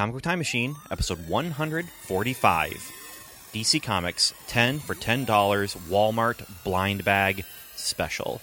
Comic Book Time Machine, episode 145. DC Comics 10 for $10 Walmart blind bag special.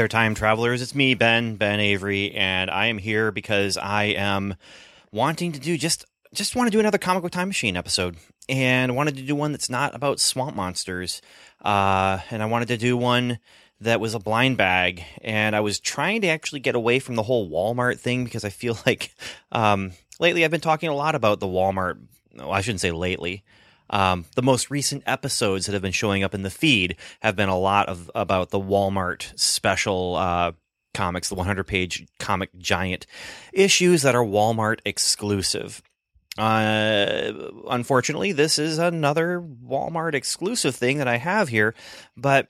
There, time travelers. It's me, Ben, Ben Avery, and I am here because I am wanting to do just just want to do another comic book time machine episode, and wanted to do one that's not about swamp monsters, uh, and I wanted to do one that was a blind bag, and I was trying to actually get away from the whole Walmart thing because I feel like um, lately I've been talking a lot about the Walmart. Well, I shouldn't say lately. Um, the most recent episodes that have been showing up in the feed have been a lot of about the Walmart special uh, comics, the 100 page comic giant issues that are Walmart exclusive. Uh, unfortunately, this is another Walmart exclusive thing that I have here, but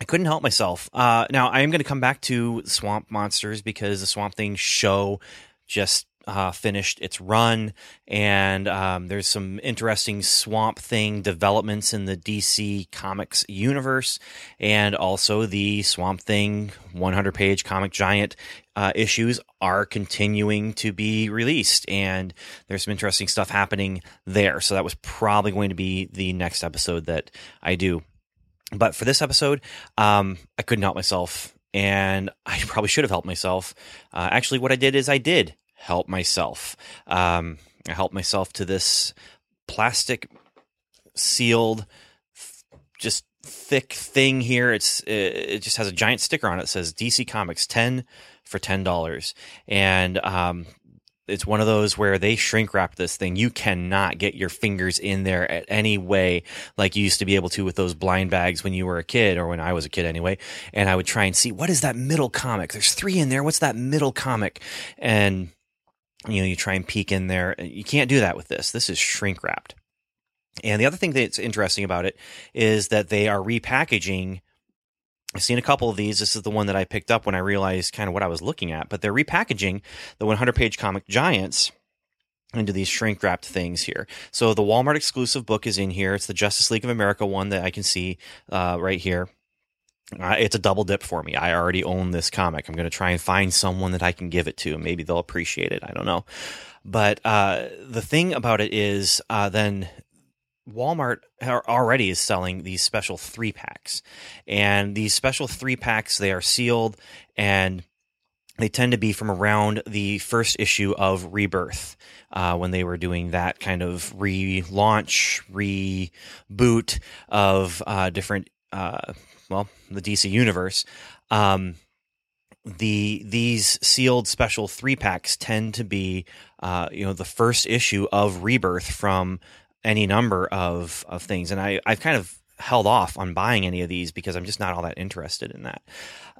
I couldn't help myself. Uh, now I am going to come back to Swamp Monsters because the Swamp Thing show just uh, finished its run, and um, there's some interesting Swamp Thing developments in the DC Comics universe, and also the Swamp Thing 100 page comic giant uh, issues are continuing to be released, and there's some interesting stuff happening there. So that was probably going to be the next episode that I do. But for this episode, um, I couldn't help myself and I probably should have helped myself. Uh, actually, what I did is I did help myself. Um, I helped myself to this plastic sealed, just thick thing here. It's it just has a giant sticker on it that says DC Comics ten for ten dollars, and um, it's one of those where they shrink wrap this thing. You cannot get your fingers in there at any way like you used to be able to with those blind bags when you were a kid or when I was a kid anyway. And I would try and see what is that middle comic? There's three in there. What's that middle comic? And you know, you try and peek in there. You can't do that with this. This is shrink wrapped. And the other thing that's interesting about it is that they are repackaging. I've seen a couple of these. This is the one that I picked up when I realized kind of what I was looking at. But they're repackaging the 100 page comic Giants into these shrink wrapped things here. So the Walmart exclusive book is in here. It's the Justice League of America one that I can see uh, right here. Uh, it's a double dip for me. I already own this comic. I'm going to try and find someone that I can give it to. Maybe they'll appreciate it. I don't know. But uh, the thing about it is, uh, then Walmart already is selling these special three packs, and these special three packs they are sealed and they tend to be from around the first issue of Rebirth uh, when they were doing that kind of relaunch, reboot of uh, different uh, well, the DC universe, um, the these sealed special three packs tend to be, uh, you know, the first issue of Rebirth from any number of of things, and I I've kind of held off on buying any of these because I'm just not all that interested in that.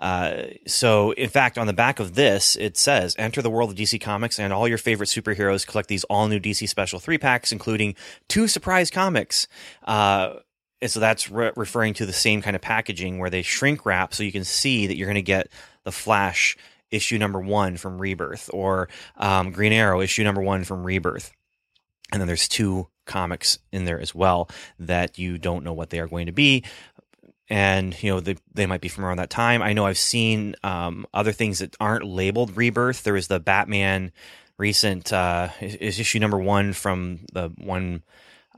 Uh, so, in fact, on the back of this, it says, "Enter the world of DC Comics and all your favorite superheroes. Collect these all new DC special three packs, including two surprise comics." Uh, and so that's re- referring to the same kind of packaging where they shrink wrap so you can see that you're going to get the Flash issue number one from Rebirth or um, Green Arrow issue number one from Rebirth. And then there's two comics in there as well that you don't know what they are going to be. And, you know, they, they might be from around that time. I know I've seen um, other things that aren't labeled Rebirth. There was the Batman recent, uh, is issue number one from the one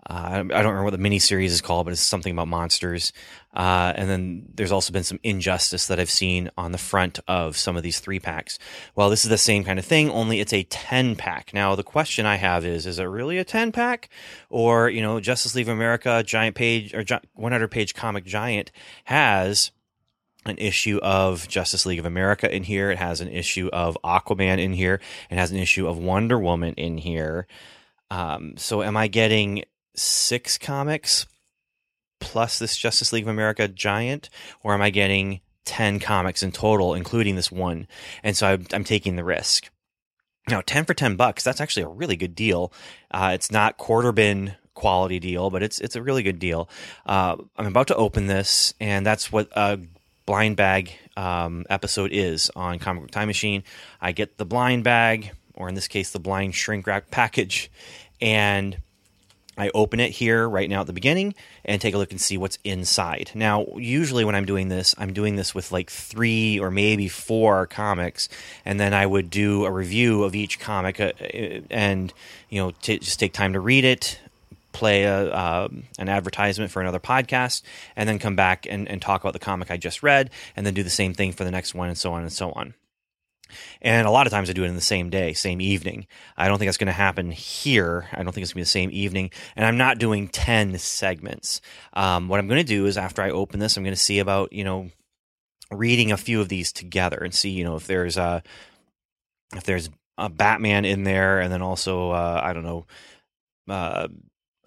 I don't remember what the miniseries is called, but it's something about monsters. Uh, and then there's also been some injustice that I've seen on the front of some of these three packs. Well, this is the same kind of thing, only it's a 10 pack. Now, the question I have is, is it really a 10 pack? Or, you know, Justice League of America, Giant Page, or 100 page comic giant has an issue of Justice League of America in here. It has an issue of Aquaman in here. It has an issue of Wonder Woman in here. Um, so am I getting six comics plus this Justice League of America giant, or am I getting 10 comics in total, including this one? And so I'm, I'm taking the risk. Now, 10 for 10 bucks, that's actually a really good deal. Uh, it's not quarter bin quality deal, but it's it's a really good deal. Uh, I'm about to open this, and that's what a blind bag um, episode is on Comic Book Time Machine. I get the blind bag, or in this case, the blind shrink wrap package, and I open it here right now at the beginning and take a look and see what's inside. Now, usually when I'm doing this, I'm doing this with like three or maybe four comics, and then I would do a review of each comic uh, and you know t- just take time to read it, play a, uh, an advertisement for another podcast, and then come back and, and talk about the comic I just read, and then do the same thing for the next one, and so on and so on. And a lot of times I do it in the same day, same evening. I don't think that's going to happen here. I don't think it's going to be the same evening. And I'm not doing 10 segments. Um, what I'm going to do is after I open this, I'm going to see about, you know, reading a few of these together and see, you know, if there's a, if there's a Batman in there and then also, uh, I don't know, uh,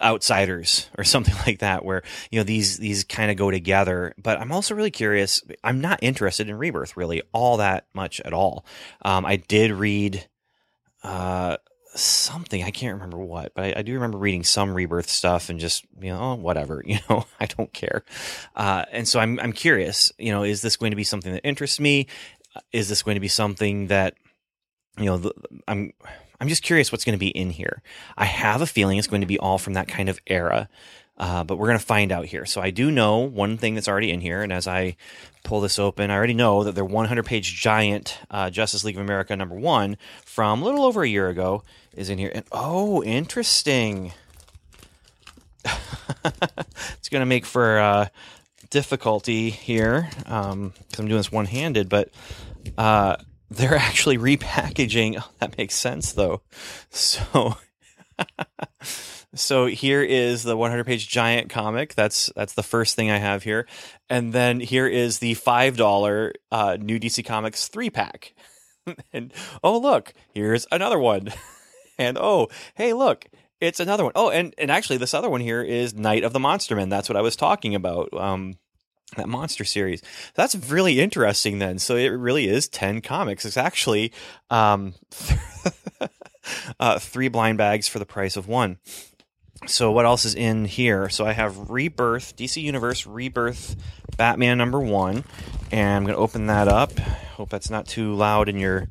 outsiders or something like that where you know these these kind of go together. But i'm also really curious i'm not interested in rebirth really all that much at all. Um, i did read uh, something i can't remember what but I, I, do remember reading some rebirth stuff and just you know oh, whatever you know i don't care. Uh, and so i'm i'm curious you know is this going to be something that interests me? Is this going to be something that you know i'm I'm just curious what's going to be in here. I have a feeling it's going to be all from that kind of era, uh, but we're going to find out here. So I do know one thing that's already in here, and as I pull this open, I already know that their 100 page giant uh, Justice League of America number one from a little over a year ago is in here. And oh, interesting. it's going to make for uh, difficulty here because um, I'm doing this one handed, but uh, they're actually repackaging. Oh, that makes sense though. So, so here is the 100 page giant comic. That's that's the first thing I have here, and then here is the five dollar uh, new DC Comics three pack. and oh look, here's another one. and oh hey look, it's another one. Oh, and and actually this other one here is Night of the Monster Men. That's what I was talking about. Um, that monster series. That's really interesting then. So it really is 10 comics. It's actually um, uh, three blind bags for the price of one. So what else is in here? So I have Rebirth, DC Universe Rebirth Batman number 1 and I'm going to open that up. Hope that's not too loud in your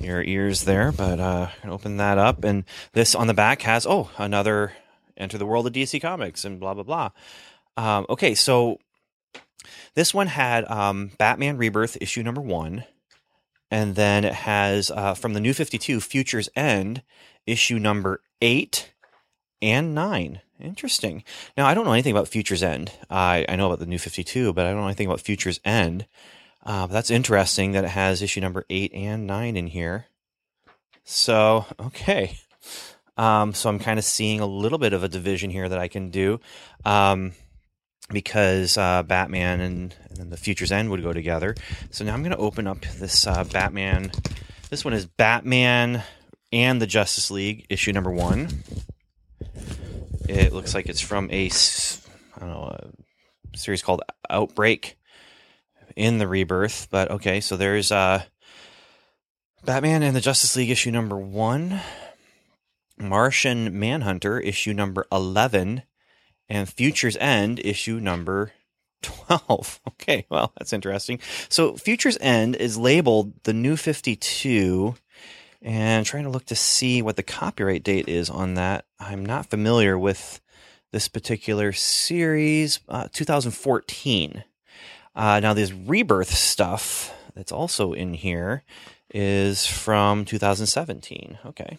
your ears there, but uh I'm going to open that up and this on the back has oh, another Enter the World of DC Comics and blah blah blah. Um, okay, so this one had um, Batman Rebirth issue number one, and then it has uh, from the New Fifty Two Futures End issue number eight and nine. Interesting. Now I don't know anything about Futures End. I I know about the New Fifty Two, but I don't know anything about Futures End. Uh, that's interesting that it has issue number eight and nine in here. So okay. Um, so I'm kind of seeing a little bit of a division here that I can do. Um, because uh, Batman and, and, the Future's End would go together. So now I'm going to open up this uh, Batman. This one is Batman and the Justice League issue number one. It looks like it's from a I don't know a series called Outbreak in the Rebirth. But okay, so there's uh, Batman and the Justice League issue number one. Martian Manhunter issue number eleven and Futures End issue number 12. Okay, well, that's interesting. So Futures End is labeled the new 52 and trying to look to see what the copyright date is on that. I'm not familiar with this particular series, uh, 2014. Uh, now, this rebirth stuff that's also in here is from 2017. Okay.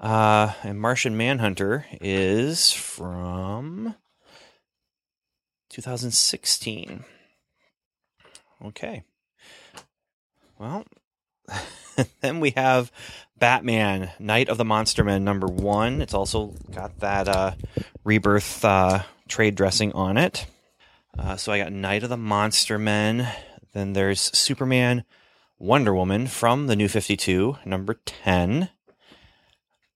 Uh, and Martian Manhunter is from 2016. Okay. Well, then we have Batman, Night of the Monster Men, number one. It's also got that uh, rebirth uh, trade dressing on it. Uh, so I got Night of the Monster Men. Then there's Superman, Wonder Woman from the New 52, number 10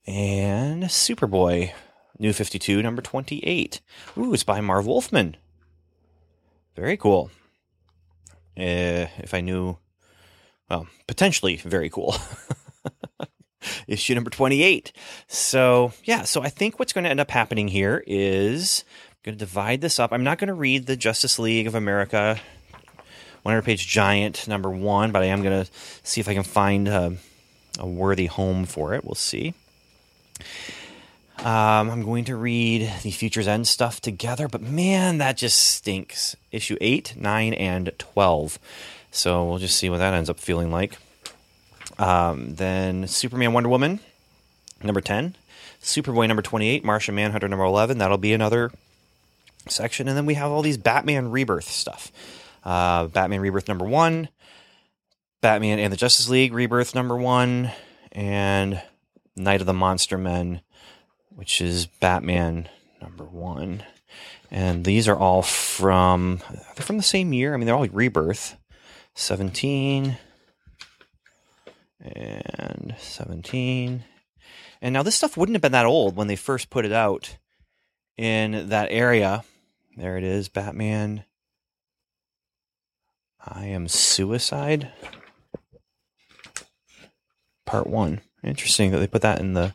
and Superboy, New 52, number 28. Ooh, it's by Marv Wolfman. Very cool. Uh, if I knew, well, potentially very cool. issue number 28. So, yeah, so I think what's going to end up happening here is I'm going to divide this up. I'm not going to read the Justice League of America 100 page giant number one, but I am going to see if I can find a, a worthy home for it. We'll see. Um, I'm going to read the Futures End stuff together, but man, that just stinks. Issue 8, 9, and 12. So we'll just see what that ends up feeling like. Um, then Superman Wonder Woman, number 10. Superboy, number 28. Martian Manhunter, number 11. That'll be another section. And then we have all these Batman Rebirth stuff. Uh, Batman Rebirth, number 1. Batman and the Justice League Rebirth, number 1. And Night of the Monster Men which is Batman number one. And these are all from they're from the same year. I mean, they're all Rebirth, seventeen and seventeen. And now this stuff wouldn't have been that old when they first put it out in that area. There it is, Batman. I am suicide. Part one. Interesting that they put that in the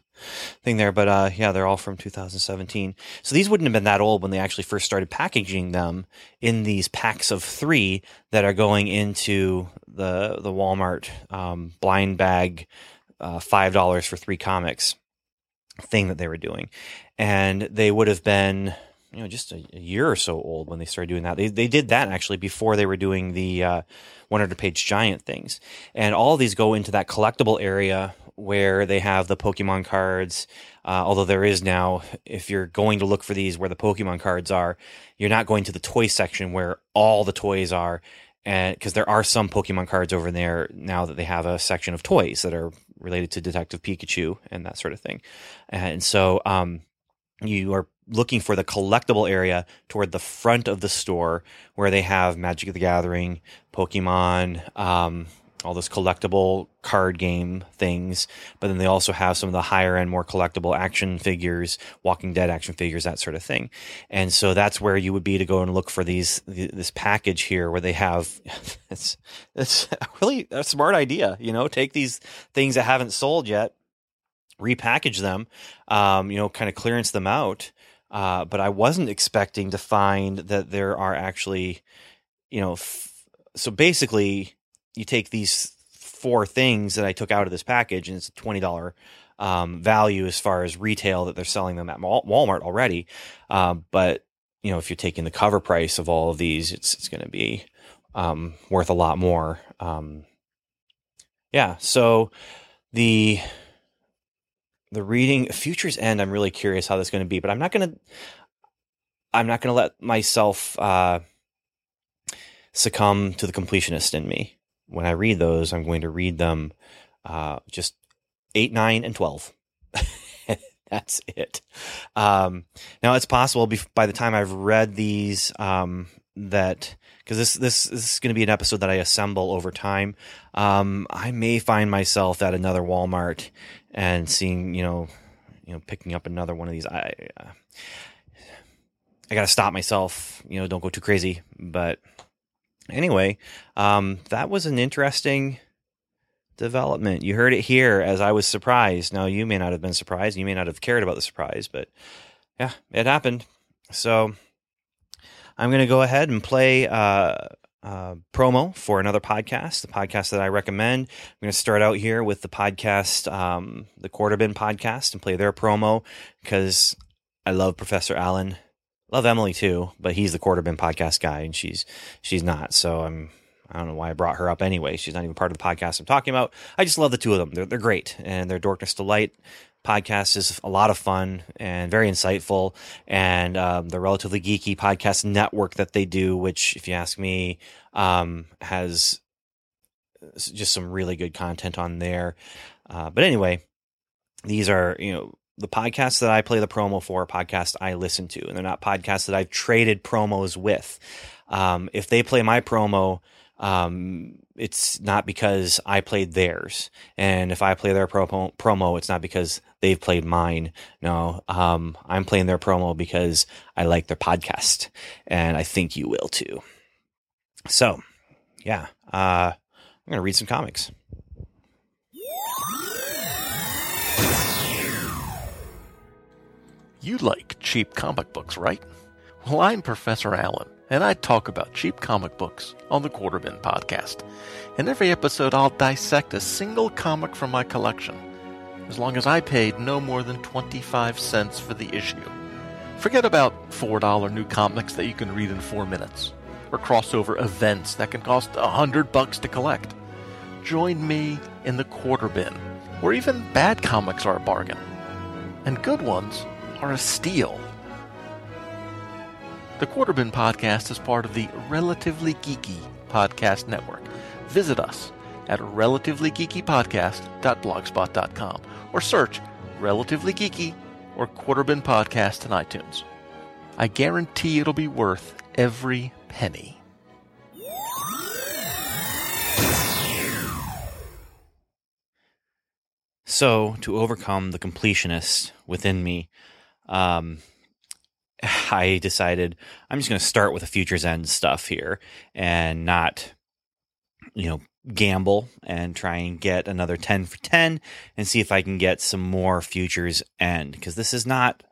thing there, but uh, yeah, they're all from 2017. So these wouldn't have been that old when they actually first started packaging them in these packs of three that are going into the the Walmart um, blind bag, uh, five dollars for three comics thing that they were doing, and they would have been you know just a, a, year or so old when they started doing that. They they did that actually before they were doing the uh, 100 page giant things, and all these go into that collectible area where they have the Pokemon cards. Uh, although there is now, if you're going to look for these where the Pokemon cards are, you're not going to the toy section where all the toys are, and because there are some Pokemon cards over there now that they have a section of toys that are related to Detective Pikachu and that sort of thing, and so um, you are looking for the collectible area toward the front of the store where they have Magic of the Gathering, Pokemon, um, all those collectible card game things, but then they also have some of the higher end, more collectible action figures, Walking Dead action figures, that sort of thing. And so that's where you would be to go and look for these this package here, where they have it's it's really a smart idea. You know, take these things that haven't sold yet, repackage them, um, you know, kind of clearance them out. Uh, but I wasn't expecting to find that there are actually, you know, f- so basically you take these four things that I took out of this package, and it's a twenty dollar um, value as far as retail that they're selling them at Walmart already. Uh, but you know, if you're taking the cover price of all of these, it's it's going to be um, worth a lot more. Um, yeah, so the the reading Futures End, I'm really curious how that's going to be, but I'm not going to I'm not going to let myself uh, succumb to the completionist in me when I read those, I'm going to read them uh, just eight, nine, and twelve. That's it. Um, now it's possible by the time I've read these um, that because this this this is going to be an episode that I assemble over time. Um, I may find myself at another Walmart and seeing you know you know picking up another one of these. I uh, I got to stop myself. You know, don't go too crazy, but anyway, um, that was an interesting development. You heard it here as I was surprised. Now, you may not have been surprised. You may not have cared about the surprise, but yeah, it happened. So I'm going to go ahead and play uh, uh, promo for another podcast, the podcast that I recommend. I'm going to start out here with the podcast, um, the Quarter Bin podcast, and play their promo because I love Professor Allen love Emily too, but he's the quarter bin podcast guy, and she's she's not. So I'm I don't know why I brought her up anyway. She's not even part of the podcast I'm talking about. I just love the two of them. They're they're great, and their Dorkness Delight podcast is a lot of fun and very insightful. And um, the relatively geeky podcast network that they do, which, if you ask me, um, has just some really good content on there. Uh, but anyway, these are you know the podcasts that I play the promo for are podcasts I listen to, and they're not podcasts that I've traded promos with. Um, if they play my promo, um, it's not because I played theirs, and if I play their promo, promo, it's not because they've played mine. No, um, I'm playing their promo because I like their podcast, and I think you will too. So, yeah, uh, I'm gonna read some comics. You like cheap comic books, right? Well, I'm Professor Allen, and I talk about cheap comic books on the Quarterbin podcast. In every episode, I'll dissect a single comic from my collection, as long as I paid no more than 25 cents for the issue. Forget about $4 new comics that you can read in four minutes, or crossover events that can cost a hundred bucks to collect. Join me in the quarter bin, where even bad comics are a bargain, and good ones are a steal. The Quarterbin Podcast is part of the Relatively Geeky Podcast Network. Visit us at relativelygeekypodcast.blogspot.com or search Relatively Geeky or Quarterbin Podcast in iTunes. I guarantee it'll be worth every penny. So, to overcome the completionist within me, um, I decided I'm just going to start with the Future's End stuff here and not, you know, gamble and try and get another 10 for 10 and see if I can get some more Future's End because this is not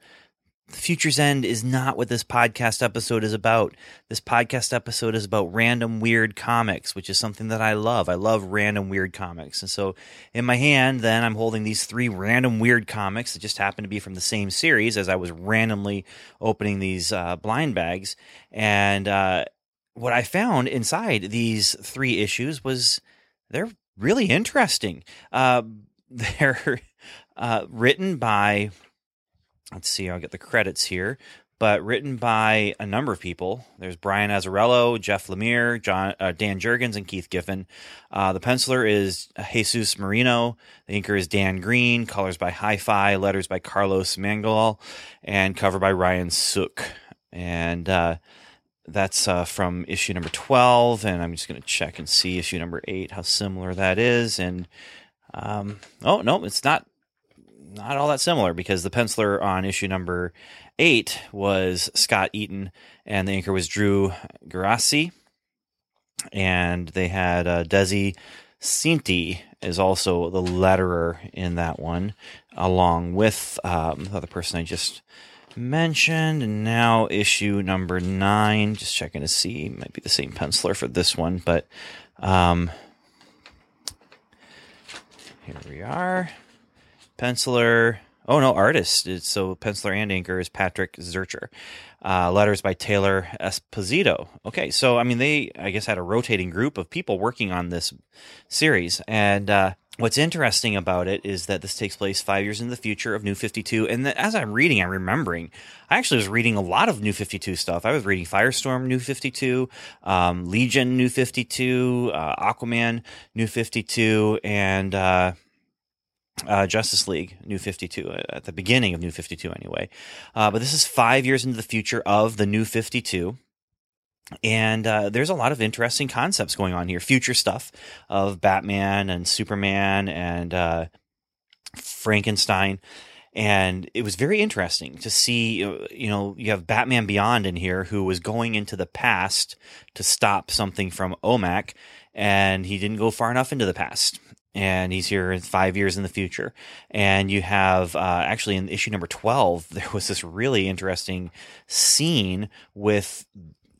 Future's End is not what this podcast episode is about. This podcast episode is about random weird comics, which is something that I love. I love random weird comics. And so in my hand, then I'm holding these three random weird comics that just happen to be from the same series as I was randomly opening these uh, blind bags. And uh, what I found inside these three issues was they're really interesting. Uh, they're uh, written by let's see, I'll get the credits here. But written by a number of people. There's Brian Azzarello, Jeff Lemire, John, uh, Dan Jurgens, and Keith Giffen. Uh, the penciler is Jesus Merino. The inker is Dan Green. Colors by Hi-Fi. Letters by Carlos Mangual. And cover by Ryan Sook. And uh, that's uh, from issue number 12. And I'm just going to check and see issue number 8, how similar that is. And, um, oh, no, it's not not all that similar because the penciler on issue number eight was Scott Eaton and the inker was Drew Geraci. And they had uh, Dezi Sienty is also the letterer in that one, along with um, the other person I just mentioned. And now issue number nine, just checking to see, might be the same penciler for this one, but um, here we are penciler. Oh no, artist. It's, so penciler and inker is Patrick Zircher. Uh, letters by Taylor Esposito. Okay, so I mean they I guess had a rotating group of people working on this series, and uh, what's interesting about it is that this takes place five years in the future of New Fifty Two. And the, as I'm reading, I'm remembering I actually was reading a lot of New Fifty Two stuff. I was reading Firestorm New Fifty Two, um, Legion New Fifty Two, uh, Aquaman New Fifty Two, and uh, uh, Justice League New 52 uh, at the beginning of New 52 anyway. Uh, but this is five years into the future of the New 52. And uh, there's a lot of interesting concepts going on here, future stuff of Batman and Superman and uh, Frankenstein. And it was very interesting to see, you know, you have Batman Beyond in here who was going into the past to stop something from OMAC, and he didn't go far enough into the past and he's here five years in the future. And you have uh, actually in issue number 12, there was this really interesting scene with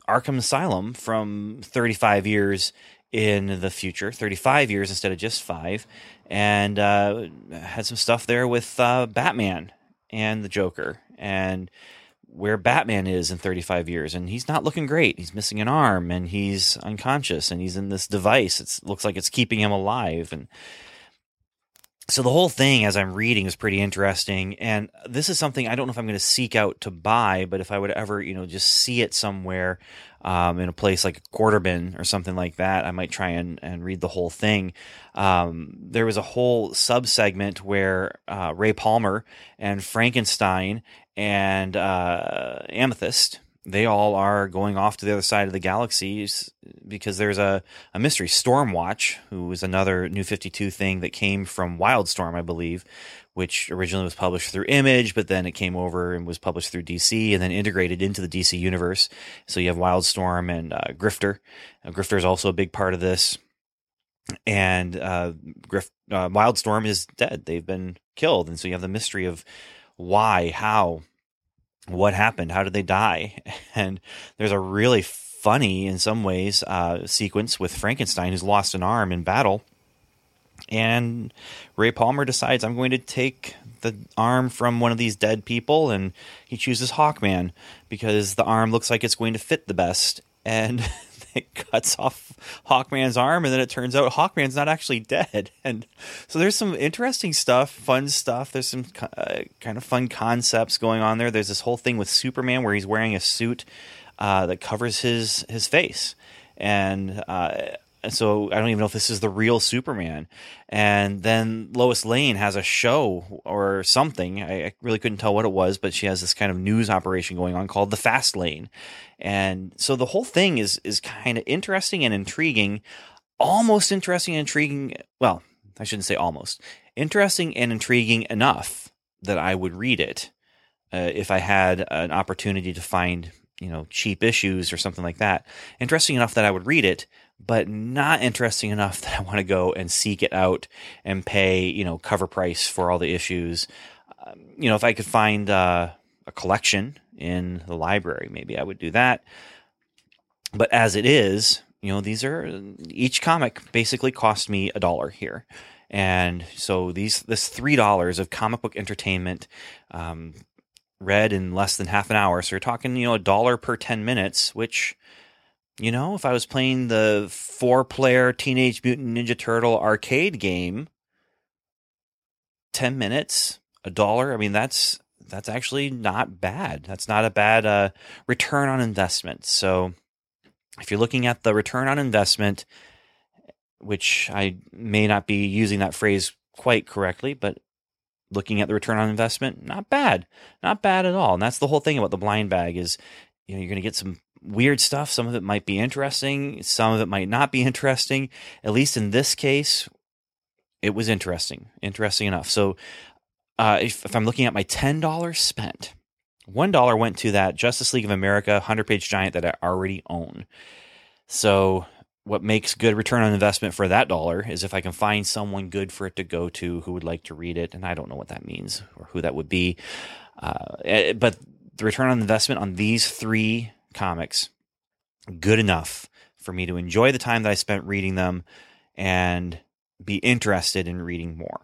Arkham Asylum from 35 years in the future, 35 years instead of just five, and uh, had some stuff there with uh, Batman and the Joker. And where Batman is in 35 years, and he's not looking great. He's missing an arm, and he's unconscious, and he's in this device. It looks like it's keeping him alive, and so the whole thing, as I'm reading, is pretty interesting. And this is something I don't know if I'm going to seek out to buy, but if I would ever, you know, just see it somewhere um, in a place like a quarter bin or something like that, I might try and, and read the whole thing. Um, there was a whole sub segment where uh, Ray Palmer and Frankenstein and uh, Amethyst they all are going off to the other side of the galaxies because there's a, a mystery Stormwatch, who is another New 52 thing that came from Wildstorm, I believe, which originally was published through Image, but then it came over and was published through DC and then integrated into the DC universe. So you have Wildstorm and uh, Grifter. Uh, Grifter is also a big part of this. And uh, Grif- uh, Wildstorm is dead. They've been killed. And so you have the mystery of why, how, what happened? How did they die? And there's a really funny, in some ways, uh, sequence with Frankenstein who's lost an arm in battle. And Ray Palmer decides, I'm going to take the arm from one of these dead people, and he chooses Hawkman because the arm looks like it's going to fit the best. And it cuts off Hawkman's arm, and then it turns out Hawkman's not actually dead. And so there's some interesting stuff, fun stuff. There's some uh, kind of fun concepts going on there. There's this whole thing with Superman where he's wearing a suit uh, that covers his his face, and uh, so I don't even know if this is the real Superman. And then Lois Lane has a show or something. I, I, really couldn't tell what it was, but she has this kind of news operation going on called the Fast Lane. And so the whole thing is is kind of interesting and intriguing, almost interesting and intriguing. Well, I shouldn't say almost interesting and intriguing enough that I would read it uh, if I had an opportunity to find you know cheap issues or something like that. Interesting enough that I would read it but not interesting enough that I want to go and seek it out and pay, you know, cover price for all the issues. Um, you know, if I could find uh, a collection in the library, maybe I would do that. But as it is, you know, these are each comic basically cost me a dollar here. And so these this three dollars of comic book entertainment um, read in less than half an hour. So you're talking, you know, a dollar per ten minutes, which you know, if I was playing the four player Teenage Mutant Ninja Turtle arcade game, 10 minutes, a dollar, I mean, that's that's actually not bad. That's not a bad uh, return on investment. So if you're looking at the return on investment, which I may not be using that phrase quite correctly, but looking at the return on investment, not bad, not bad at all. And that's the whole thing about the blind bag is, you know, you're going to get some weird stuff. Some of it might be interesting, some of it might not be interesting. At least in this case, it was interesting, interesting enough. So, uh, if, if I'm looking at my ten dollars spent, one dollar went to that Justice League of America hundred page giant that I already own. So, what makes good return on investment for that dollar is if I can find someone good for it to go to who would like to read it, and I don't know what that means or who that would be. Uh, eh, but the return on investment on these three comics good enough for me to enjoy the time that I spent reading them and be interested in reading more.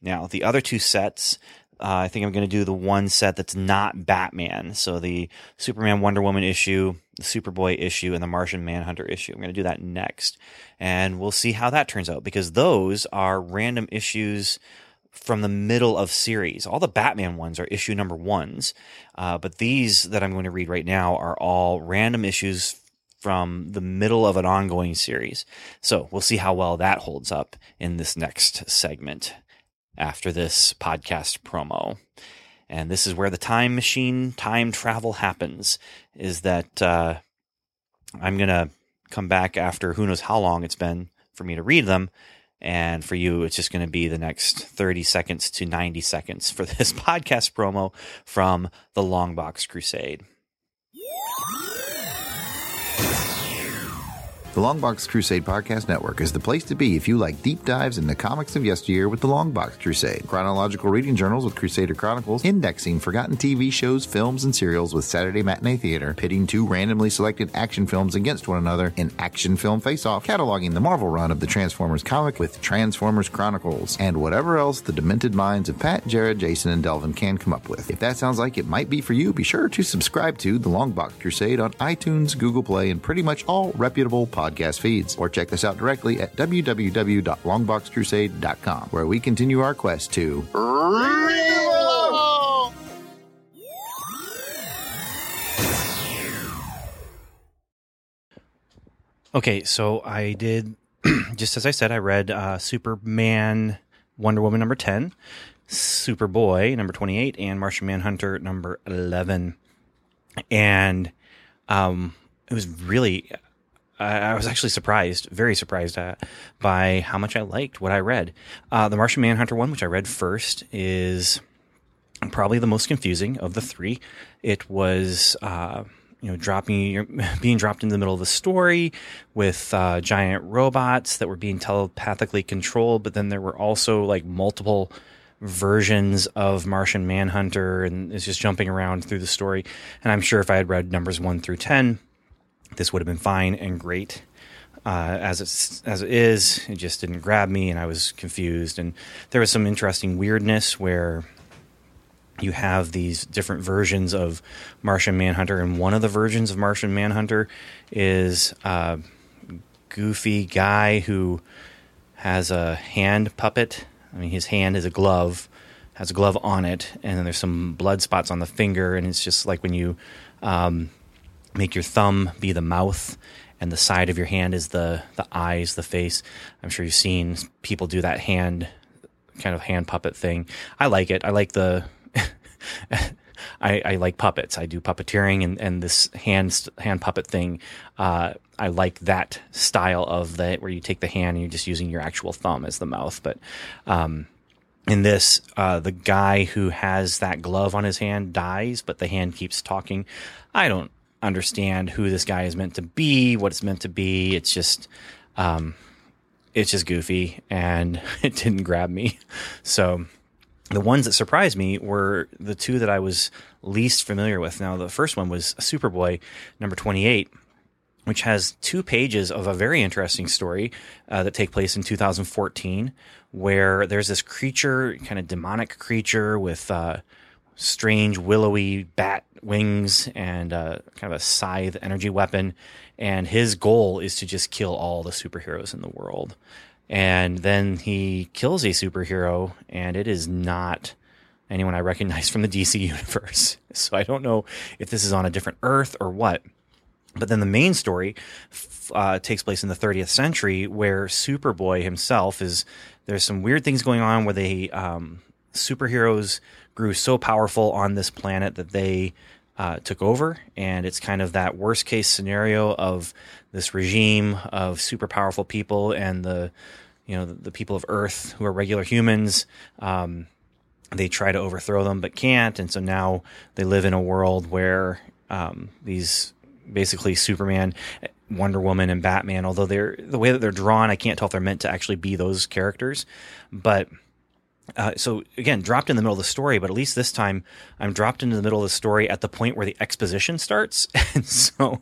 Now, the other two sets, uh, I think I'm going to do the one set that's not Batman. So the Superman Wonder Woman issue, the Superboy issue, and the Martian Manhunter issue. I'm going to do that next. And we'll see how that turns out because those are random issues from the middle of series. All the Batman ones are issue number ones, uh, but these that I'm going to read right now are all random issues from the middle of an ongoing series. So we'll see how well that holds up in this next segment after this podcast promo. And this is where the time machine time travel happens. Is that uh, I'm going to come back after who knows how long it's been for me to read them and for you, it's just going to be the next 30 seconds to 90 seconds for this podcast promo from the Longbox Crusade. The Longbox Crusade Podcast Network is the place to be if you like deep dives into the comics of yesteryear with the Longbox Crusade, chronological reading journals with Crusader Chronicles, indexing forgotten TV shows, films, and serials with Saturday Matinee Theater, pitting two randomly selected action films against one another in Action Film Face Off, cataloging the Marvel run of the Transformers comic with Transformers Chronicles, and whatever else the demented minds of Pat, Jared, Jason, and Delvin can come up with. If that sounds like it might be for you, be sure to subscribe to the Longbox Crusade on iTunes, Google Play, and pretty much all reputable podcasts podcast feeds, or check us out directly at www.longboxcrusade.com, where we continue our quest to Okay, so I did, just as I said, I read uh, Superman, Wonder Woman number 10, Superboy number 28, and Martian Manhunter number 11. And um, it was really I was actually surprised, very surprised uh, by how much I liked what I read. Uh, the Martian Manhunter one, which I read first, is probably the most confusing of the three. It was, uh, you know, dropping, being dropped in the middle of the story with uh, giant robots that were being telepathically controlled, but then there were also like multiple versions of Martian Manhunter and it's just jumping around through the story. And I'm sure if I had read numbers one through 10, this would have been fine and great. Uh, as it's as it is, it just didn't grab me, and I was confused. And there was some interesting weirdness where you have these different versions of Martian Manhunter, and one of the versions of Martian Manhunter is a goofy guy who has a hand puppet. I mean, his hand is a glove, has a glove on it, and then there's some blood spots on the finger, and it's just like when you um, make your thumb be the mouth and the side of your hand is the the eyes, the face. I'm sure you've seen people do that hand kind of hand puppet thing. I like it. I like the I, I, like puppets. I do puppeteering, and, and this hand hand puppet thing. Uh, I like that style of that where you take the hand and you're just using your actual thumb as the mouth. But um, in this, uh, the guy who has that glove on his hand dies, but the hand keeps talking. I don't understand who this guy is meant to be, what it's meant to be. It's just, um, it's just goofy, and it didn't grab me. So the ones that surprised me were the two that I was least familiar with. Now, the first one was Superboy number 28, which has two pages of a very interesting story uh, that take place in 2014, where there's this creature, kind of demonic creature with uh, strange willowy bat wings and uh, kind of a scythe energy weapon. And his goal is to just kill all the superheroes in the world and then he kills a superhero, and it is not anyone I recognize from the DC universe. So I don't know if this is on a different Earth or what. But then the main story uh, takes place in the 30th century, where Superboy himself is. There's some weird things going on where they um, superheroes grew so powerful on this planet that they uh, took over, and it's kind of that worst case scenario of this regime of super powerful people and the you know the, the people of Earth who are regular humans. Um, they try to overthrow them but can't, and so now they live in a world where um, these basically Superman, Wonder Woman, and Batman. Although they're the way that they're drawn, I can't tell if they're meant to actually be those characters, but uh, so again, dropped in the middle of the story, but at least this time I'm dropped into the middle of the story at the point where the exposition starts, and so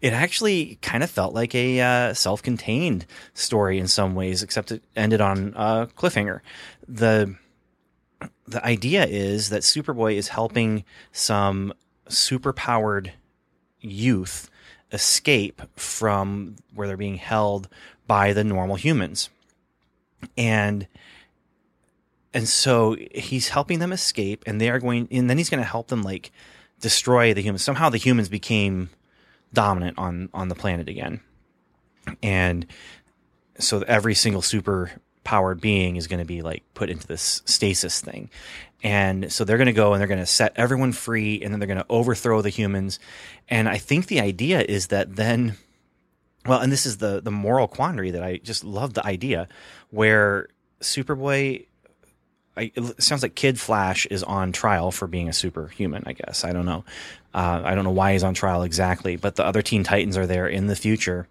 it actually kind of felt like a uh, self-contained story in some ways, except it ended on a cliffhanger. the The idea is that Superboy is helping some superpowered youth escape from where they're being held by the normal humans, and and so he's helping them escape and they are going and then he's going to help them like destroy the humans somehow the humans became dominant on on the planet again. And so every single super powered being is going to be like put into this stasis thing. And so they're going to go and they're going to set everyone free and then they're going to overthrow the humans. And i think the idea is that then well and this is the the moral quandary that i just love the idea where superboy I, it sounds like Kid Flash is on trial for being a superhuman. I guess I don't know. Uh, I don't know why he's on trial exactly, but the other Teen Titans are there in the future,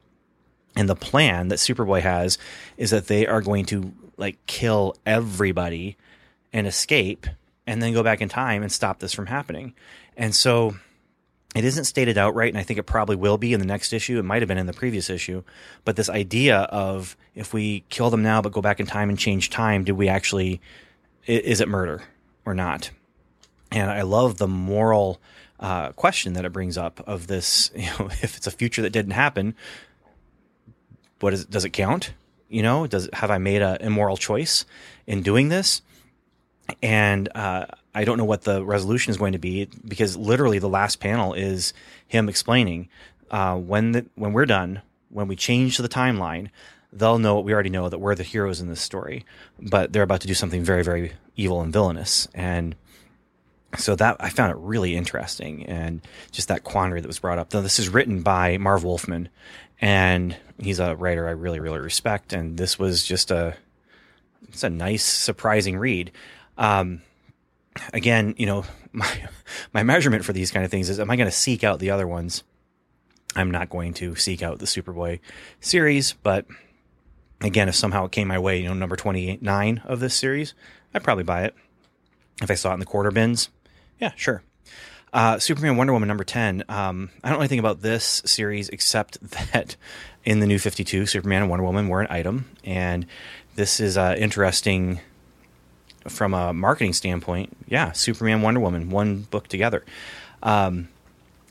and the plan that Superboy has is that they are going to like kill everybody and escape, and then go back in time and stop this from happening. And so it isn't stated outright, and I think it probably will be in the next issue. It might have been in the previous issue, but this idea of if we kill them now but go back in time and change time, did we actually is it murder or not? And I love the moral uh, question that it brings up of this. You know, if it's a future that didn't happen, what is does it count? You know, does have I made an immoral choice in doing this? And uh, I don't know what the resolution is going to be because literally the last panel is him explaining uh, when the, when we're done, when we change the timeline, they'll know what we already know that we're the heroes in this story, but they're about to do something very, very evil and villainous. And so that I found it really interesting and just that quandary that was brought up. Now, this is written by Marv Wolfman, and he's a writer I really, really respect. And this was just a it's a nice, surprising read. Um, again, you know, my my measurement for these kind of things is: am I going to seek out the other ones? I'm not going to seek out the Superboy series, but again, if somehow it came my way, you know, number 29 of this series, I'd probably buy it. if I saw it in the quarter bins, yeah, sure. Uh, Superman Wonder Woman number 10. Um, I don't know anything about this series except that in the new 52, Superman and Wonder Woman were an item. And this is uh, interesting from a marketing standpoint. Yeah, Superman, Wonder Woman, one book together. Um,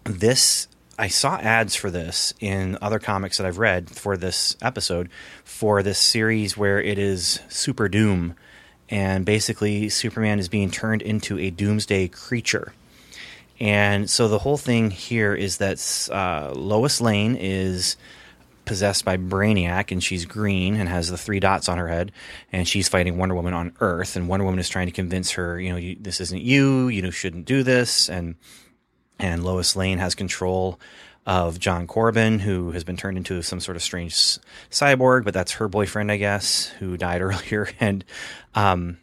this, I saw ads for this in other comics that I've read for this episode for this series where it is Super Doom. And basically, Superman is being turned into a doomsday creature. And so the whole thing here is that uh, Lois Lane is possessed by Brainiac, and she's green and has the three dots on her head, and she's fighting Wonder Woman on Earth, and Wonder Woman is trying to convince her, you know, you, this isn't you, you shouldn't do this, and and Lois Lane has control of John Corben, who has been turned into some sort of strange cyborg, but that's her boyfriend, I guess, who died earlier, and um,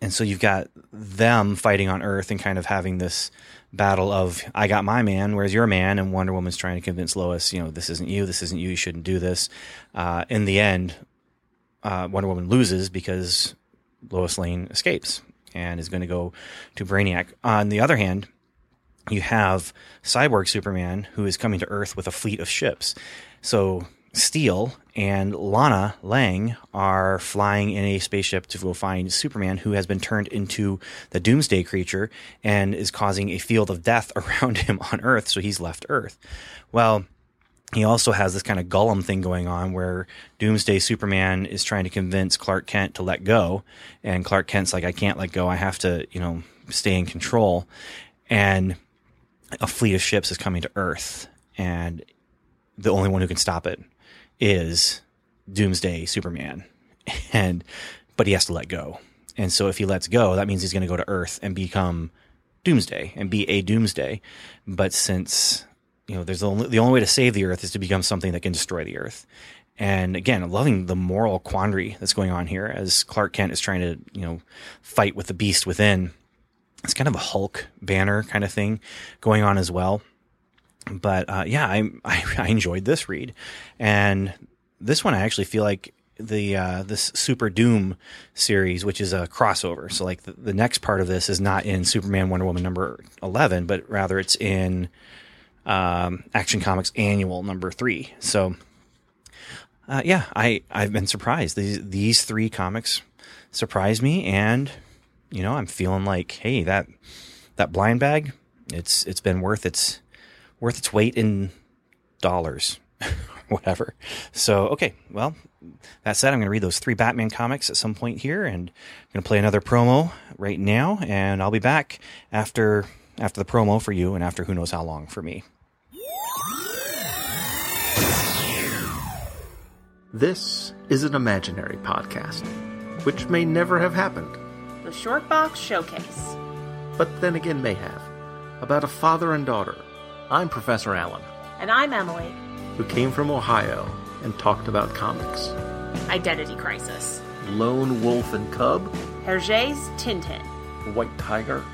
and so you've got them fighting on Earth and kind of having this battle of I got my man, where's your man? And Wonder Woman's trying to convince Lois, you know, this isn't you, this isn't you, you shouldn't do this. Uh, in the end, uh, Wonder Woman loses because Lois Lane escapes and is going to go to Brainiac. On the other hand, you have Cyborg Superman who is coming to Earth with a fleet of ships. So Steel and Lana Lang are flying in a spaceship to go find Superman, who has been turned into the Doomsday creature and is causing a field of death around him on Earth. So he's left Earth. Well, he also has this kind of Gollum thing going on where Doomsday Superman is trying to convince Clark Kent to let go. And Clark Kent's like, I can't let go. I have to, you know, stay in control. And a fleet of ships is coming to Earth. And the only one who can stop it is Doomsday Superman, and but he has to let go. And so if he lets go, that means he's going to go to Earth and become Doomsday and be a Doomsday. But since you know, there's the only, the only way to save the Earth is to become something that can destroy the Earth. And again, loving the moral quandary that's going on here as Clark Kent is trying to you know fight with the beast within. It's kind of a Hulk banner kind of thing going on as well but uh, yeah, I, I, I enjoyed this read, and this one I actually feel like the uh, this Super Doom series, which is a crossover. So like the, the, next part of this is not in Superman Wonder Woman number eleven, but rather it's in um, Action Comics Annual number three. So uh, yeah, I I've been surprised. These these three comics surprised me, and you know I'm feeling like hey that that blind bag it's it's been worth its worth its weight in dollars, whatever. So, okay, well, that said, I'm going to read those three Batman comics at some point here, and I'm going to play another promo right now, and I'll be back after after the promo for you, and after who knows how long for me. This is an imaginary podcast, which may never have happened. The Short Box Showcase. But then again, may have. About a father and daughter I'm Professor Allen. And I'm Emily. Who came from Ohio and talked about comics. Identity Crisis. Lone Wolf and Cub. Hergé's Tintin. White Tiger.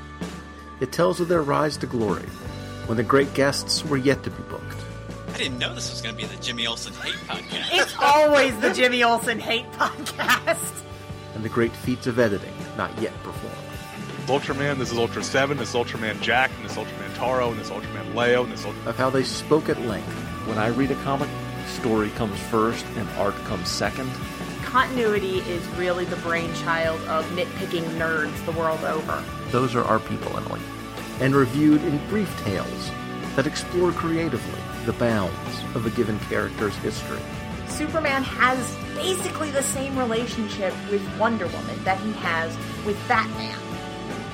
It tells of their rise to glory when the great guests were yet to be booked. I didn't know this was going to be the Jimmy Olsen Hate Podcast. It's always the Jimmy Olsen Hate Podcast. And the great feats of editing not yet performed. Ultraman, this is Ultra 7, this is Ultraman Jack, and this is Ultraman Taro, and this is Ultraman Leo, and this Ultraman... Of how they spoke at length. When I read a comic, story comes first and art comes second. Continuity is really the brainchild of nitpicking nerds the world over. Those are our people, Emily. And reviewed in brief tales that explore creatively the bounds of a given character's history. Superman has basically the same relationship with Wonder Woman that he has with Batman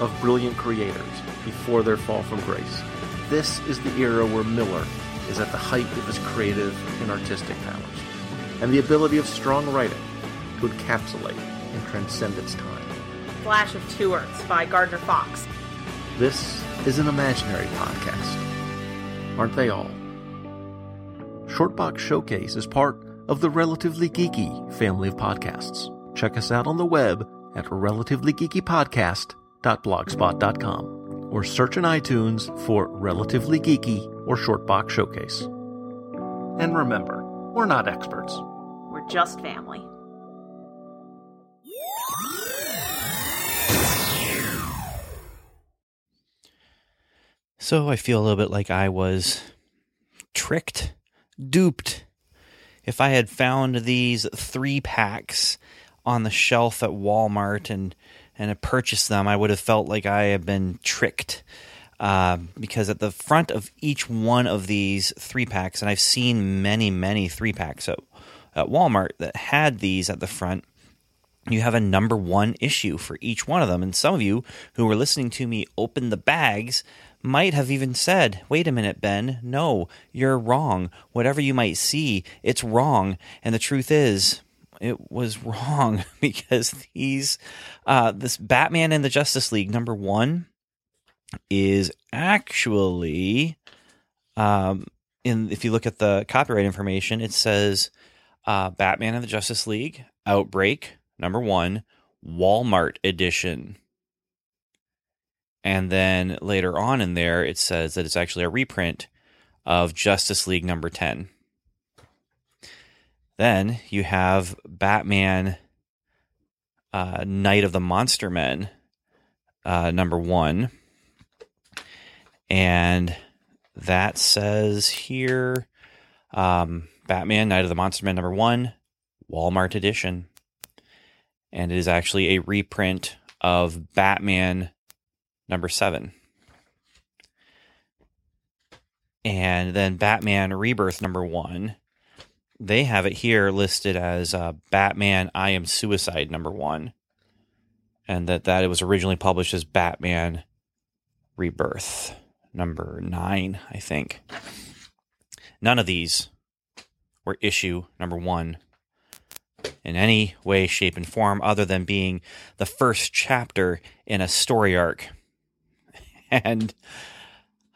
of brilliant creators before their fall from grace. This is the era where Miller is at the height of his creative and artistic powers, and the ability of strong writing to encapsulate and transcend its time. Flash of Two Earths by Gardner Fox. This is an imaginary podcast. Aren't they all? Shortbox Showcase is part of the Relatively Geeky family of podcasts. Check us out on the web at relativelygeekypodcast.blogspot.com or search in iTunes for Relatively Geeky or Shortbox Showcase. And remember, we're not experts. We're just family. So I feel a little bit like I was tricked, duped if I had found these three packs on the shelf at Walmart and and had purchased them, I would have felt like I had been tricked. Uh, because at the front of each one of these three packs, and I've seen many, many three packs at, at Walmart that had these at the front, you have a number one issue for each one of them. And some of you who were listening to me open the bags might have even said, Wait a minute, Ben, no, you're wrong. Whatever you might see, it's wrong. And the truth is, it was wrong because these, uh, this Batman and the Justice League number one is actually, um, in if you look at the copyright information, it says uh, Batman and the Justice League Outbreak number one, Walmart edition. And then later on in there, it says that it's actually a reprint of Justice League number 10. Then you have Batman uh, of the Monster Men uh, number one. And that says here um, Batman Night of the Monster Men number one, Walmart edition. And it is actually a reprint of Batman number seven. And then Batman Rebirth number one, they have it here listed as uh, Batman I Am Suicide number one. And that, that it was originally published as Batman Rebirth number nine, I think. None of these were issue number one in any way, shape, and form other than being the first chapter in a story arc. And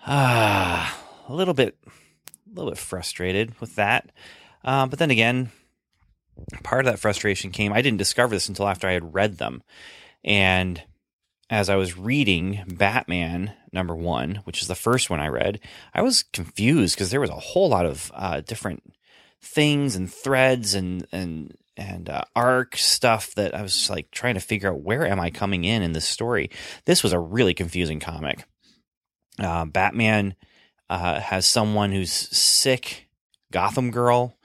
ah, a little bit, a little bit frustrated with that. Um, but then again, part of that frustration came. I didn't discover this until after I had read them, and as I was reading Batman number one, which is the first one I read, I was confused because there was a whole lot of uh, different things and threads and and and uh, arc stuff that I was like trying to figure out where am I coming in in this story. This was a really confusing comic. Uh, Batman uh, has someone who's sick, Gotham Girl,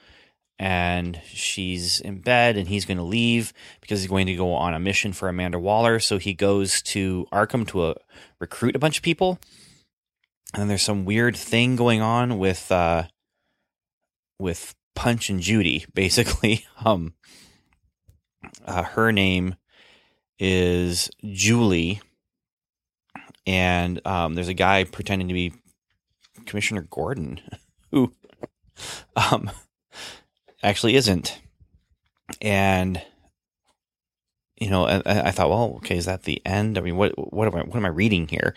and she's in bed, and he's going to leave because he's going to go on a mission for Amanda Waller. So he goes to Arkham to uh, recruit a bunch of people, and then there's some weird thing going on with uh, with Punch and Judy, basically. Um, uh, her name is Jewelee, and um, there's a guy pretending to be Commissioner Gordon who um, actually isn't. And you know, I, I, thought, well, okay, is that the end? I mean, what what am I what am I reading here?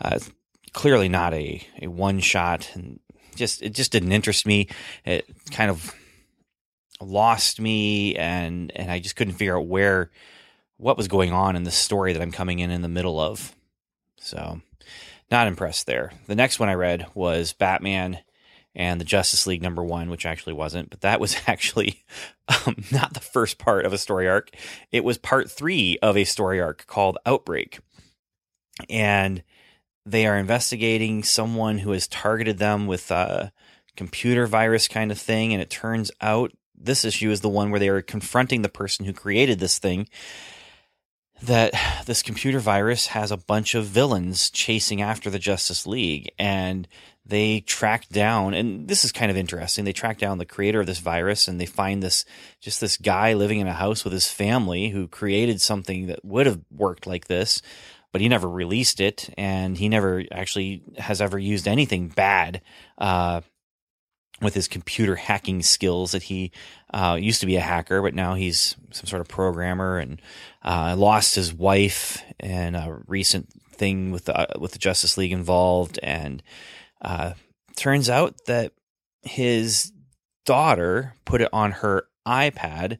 Uh, clearly not a, a one shot, and just it just didn't interest me. It kind of lost me, and and I just couldn't figure out where what was going on in the story that I'm coming in in the middle of. So, not impressed there. The next one I read was Batman and the Justice League number one, which actually wasn't, but that was actually um, not the first part of a story arc. It was part three of a story arc called Outbreak. And they are investigating someone who has targeted them with a computer virus kind of thing. And it turns out this issue is the one where they are confronting the person who created this thing that this computer virus has a bunch of villains chasing after the Justice League and they track down and this is kind of interesting they track down the creator of this virus and they find this just this guy living in a house with his family who created something that would have worked like this but he never released it and he never actually has ever used anything bad uh, with his computer hacking skills that he uh, used to be a hacker, but now he's some sort of programmer and uh, lost his wife in a recent thing with the, uh, with the Justice League involved. And uh, turns out that his daughter put it on her iPad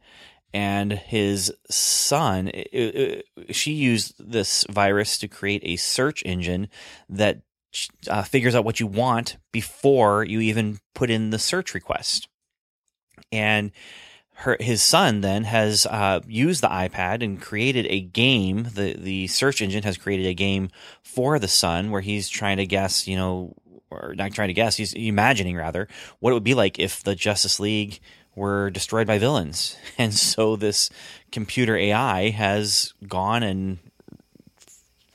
and his son it, it, she used this virus to create a search engine that uh, figures out what you want before you even put in the search request. And her his son then has uh, used the iPad and created a game. the The search engine has created a game for the son where he's trying to guess, you know, or not trying to guess, he's imagining rather what it would be like if the Justice League were destroyed by villains. And so this computer AI has gone and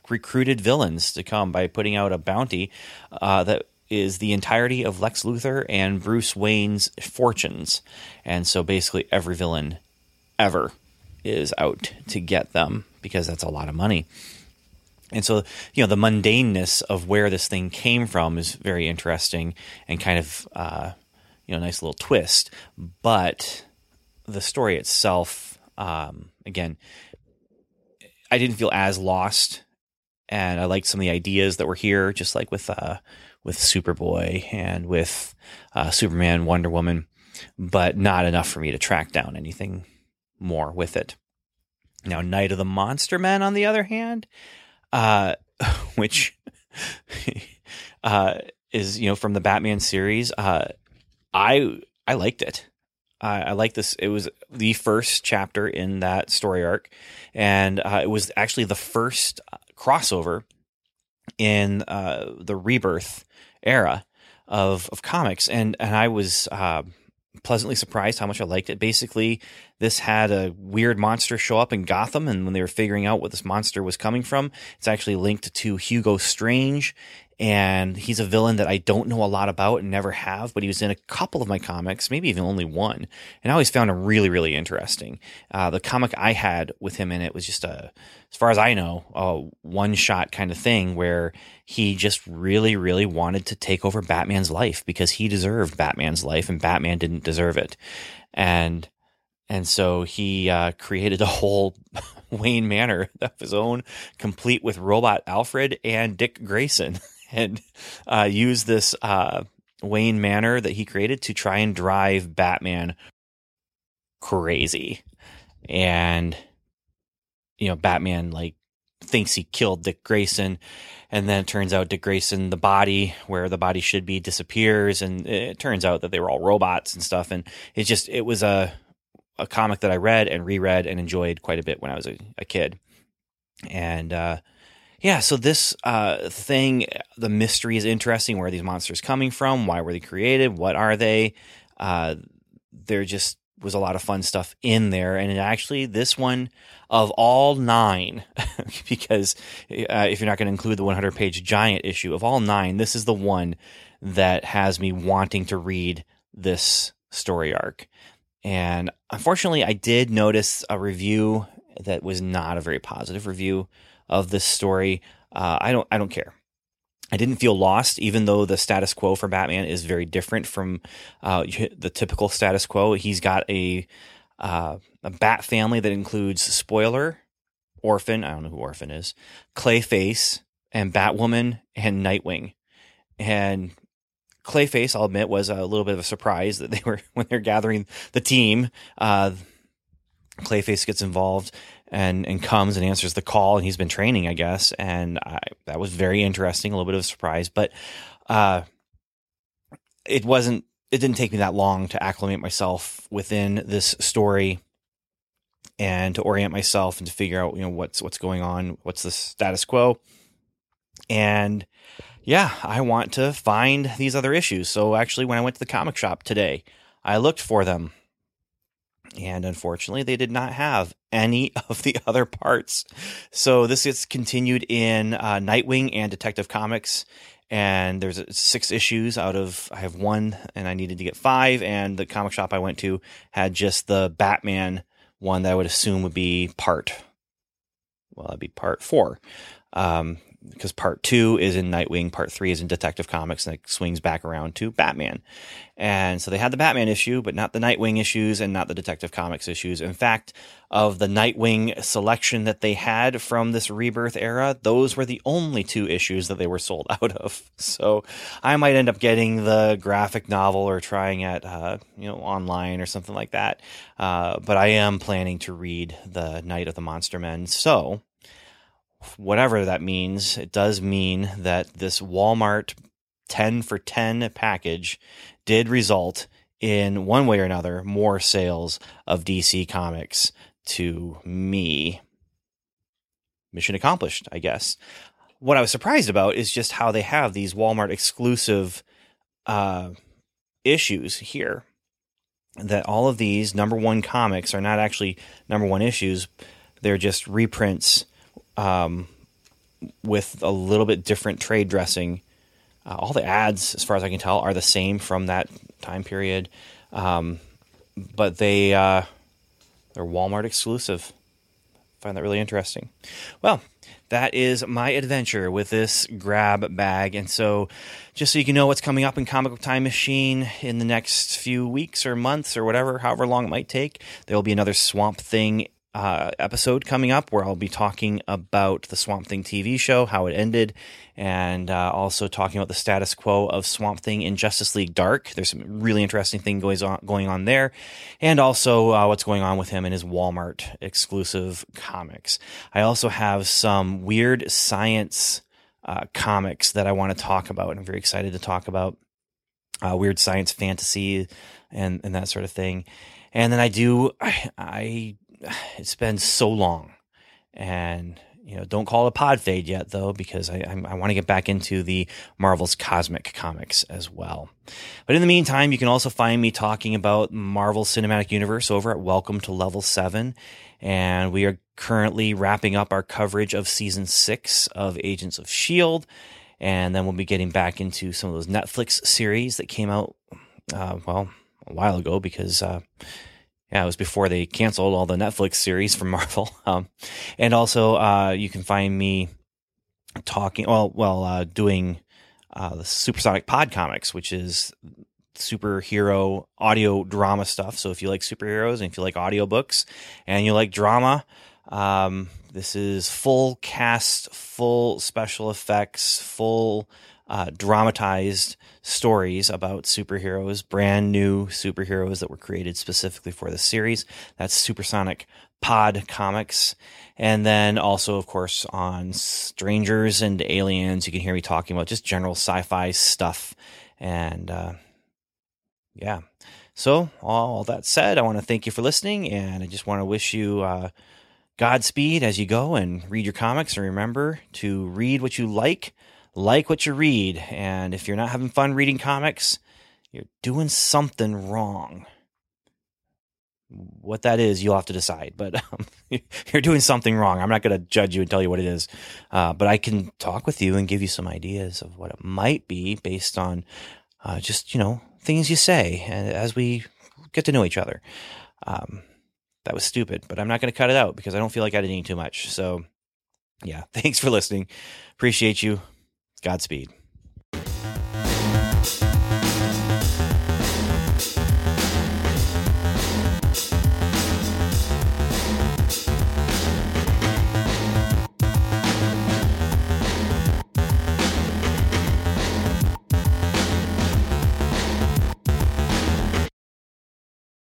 recruited villains to come by putting out a bounty uh, that is the entirety of Lex Luthor and Bruce Wayne's fortunes. And so basically every villain ever is out to get them because that's a lot of money. And so, you know, the mundaneness of where this thing came from is very interesting and kind of, uh, you know, nice little twist. But the story itself, um, again, I didn't feel as lost, and I liked some of the ideas that were here, just like with uh, with Superboy and with uh, Superman, Wonder Woman, but not enough for me to track down anything more with it. Now, Night of the Monster Men, on the other hand, uh, which uh, is you know from the Batman series, uh, I I liked it. I, I like this. It was the first chapter in that story arc, and uh, it was actually the first uh, crossover in uh, the rebirth era of of comics, and and I was uh, pleasantly surprised how much I liked it. Basically, this had a weird monster show up in Gotham, and when they were figuring out what this monster was coming from, it's actually linked to Hugo Strange and he's a villain that I don't know a lot about and never have, but he was in a couple of my comics, maybe even only one, and I always found him really, really interesting. Uh, the comic I had with him in it was just a, as far as I know, a one shot kind of thing where he just really, really wanted to take over Batman's life because he deserved Batman's life and Batman didn't deserve it, and and so he uh, created a whole Wayne Manor of his own, complete with robot Alfred and Dick Grayson. and uh, use this uh, Wayne Manor that he created to try and drive Batman crazy. And, you know, Batman like thinks he killed Dick Grayson. And then it turns out Dick Grayson, the body where the body should be, disappears. And it turns out that they were all robots and stuff. And it just, it was a, a comic that I read and reread and enjoyed quite a bit when I was a, a kid. And, uh, yeah, so this uh, thing, the mystery is interesting. Where are these monsters coming from? Why were they created? What are they? Uh, there just was a lot of fun stuff in there, and actually, this one of all nine, because uh, if you're not going to include the 100 page giant issue, of all nine, this is the one that has me wanting to read this story arc. And unfortunately, I did notice a review that was not a very positive review of this story. Uh, I don't I don't care. I didn't feel lost, even though the status quo for Batman is very different from uh, the typical status quo. He's got a uh, a Bat family that includes Spoiler, Orphan. I don't know who Orphan is, Clayface, and Batwoman and Nightwing. And Clayface, I'll admit, was a little bit of a surprise that they were when they're gathering the team. Uh, Clayface gets involved and and comes and answers the call, and he's been training, I guess, and I, that was very interesting, a little bit of a surprise, but uh, it wasn't. It didn't take me that long to acclimate myself within this story and to orient myself and to figure out you know what's what's going on, what's the status quo, and yeah, I want to find these other issues. So actually, when I went to the comic shop today, I looked for them and unfortunately, they did not have any of the other parts. So this gets continued in uh, Nightwing and Detective Comics. And there's six issues out of, I have one and I needed to get five. And the comic shop I went to had just the Batman one that I would assume would be part, well, that'd be part four. Um, because part two is in Nightwing, part three is in Detective Comics, and it swings back around to Batman. And so they had the Batman issue, but not the Nightwing issues and not the Detective Comics issues. In fact, of the Nightwing selection that they had from this rebirth era, those were the only two issues that they were sold out of. So I might end up getting the graphic novel or trying it, uh, you know, online or something like that. Uh, but I am planning to read the Night of the Monster Men. So whatever that means, it does mean that this Walmart 10 for 10 package did result in one way or another more sales of DC comics to me. Mission accomplished, I guess. What I was surprised about is just how they have these Walmart exclusive uh, issues here. That all of these number one comics are not actually number one issues, they're just reprints um, with a little bit different trade dressing. Uh, all the ads, as far as I can tell, are the same from that time period, um, but they uh, they're Walmart exclusive. I Find that really interesting. Well, that is my adventure with this grab bag. And so, just so you can know what's coming up in Comic Book Time Machine in the next few weeks or months or whatever, however long it might take, there will be another Swamp Thing uh, episode coming up where I'll be talking about the Swamp Thing TV show, how it ended, and uh, also talking about the status quo of Swamp Thing in Justice League Dark. There's some really interesting thing going on going on there, and also uh, what's going on with him and his Walmart exclusive comics. I also have some weird science uh, comics that I want to talk about. I'm very excited to talk about uh, weird science fantasy and and that sort of thing. And then I do I, I it's been so long, and you know, don't call it a pod fade yet though, because I, I, I want to get back into the Marvel's cosmic comics as well. But in the meantime, you can also find me talking about Marvel Cinematic Universe over at Welcome to Level Seven, and we are currently wrapping up our coverage of season six of Agents of Shield, and then we'll be getting back into some of those Netflix series that came out, uh, well, a while ago because. Uh, yeah, it was before they canceled all the Netflix series from Marvel. Um, and also, uh, you can find me talking, well, well, uh, doing uh, the Supersonic Pod Comics, which is superhero audio drama stuff. So if you like superheroes and if you like audiobooks and you like drama, um, this is full cast, full special effects, full uh, dramatized stories about superheroes, brand new superheroes that were created specifically for the series. That's Supersonic Pod Comics. And then also, of course, on Strangers and Aliens, you can hear me talking about just general sci fi stuff. And uh, yeah. So, all that said, I want to thank you for listening. And I just want to wish you uh, Godspeed as you go and read your comics. And remember to read what you like like what you read. And if you're not having fun reading comics, you're doing something wrong. What that is, you'll have to decide. But um, you're doing something wrong. I'm not going to judge you and tell you what it is. Uh, but I can talk with you and give you some ideas of what it might be based on uh, just, you know, things you say and as we get to know each other. Um, that was stupid, but I'm not going to cut it out because I don't feel like editing too much. So, yeah, thanks for listening. Appreciate you. Godspeed.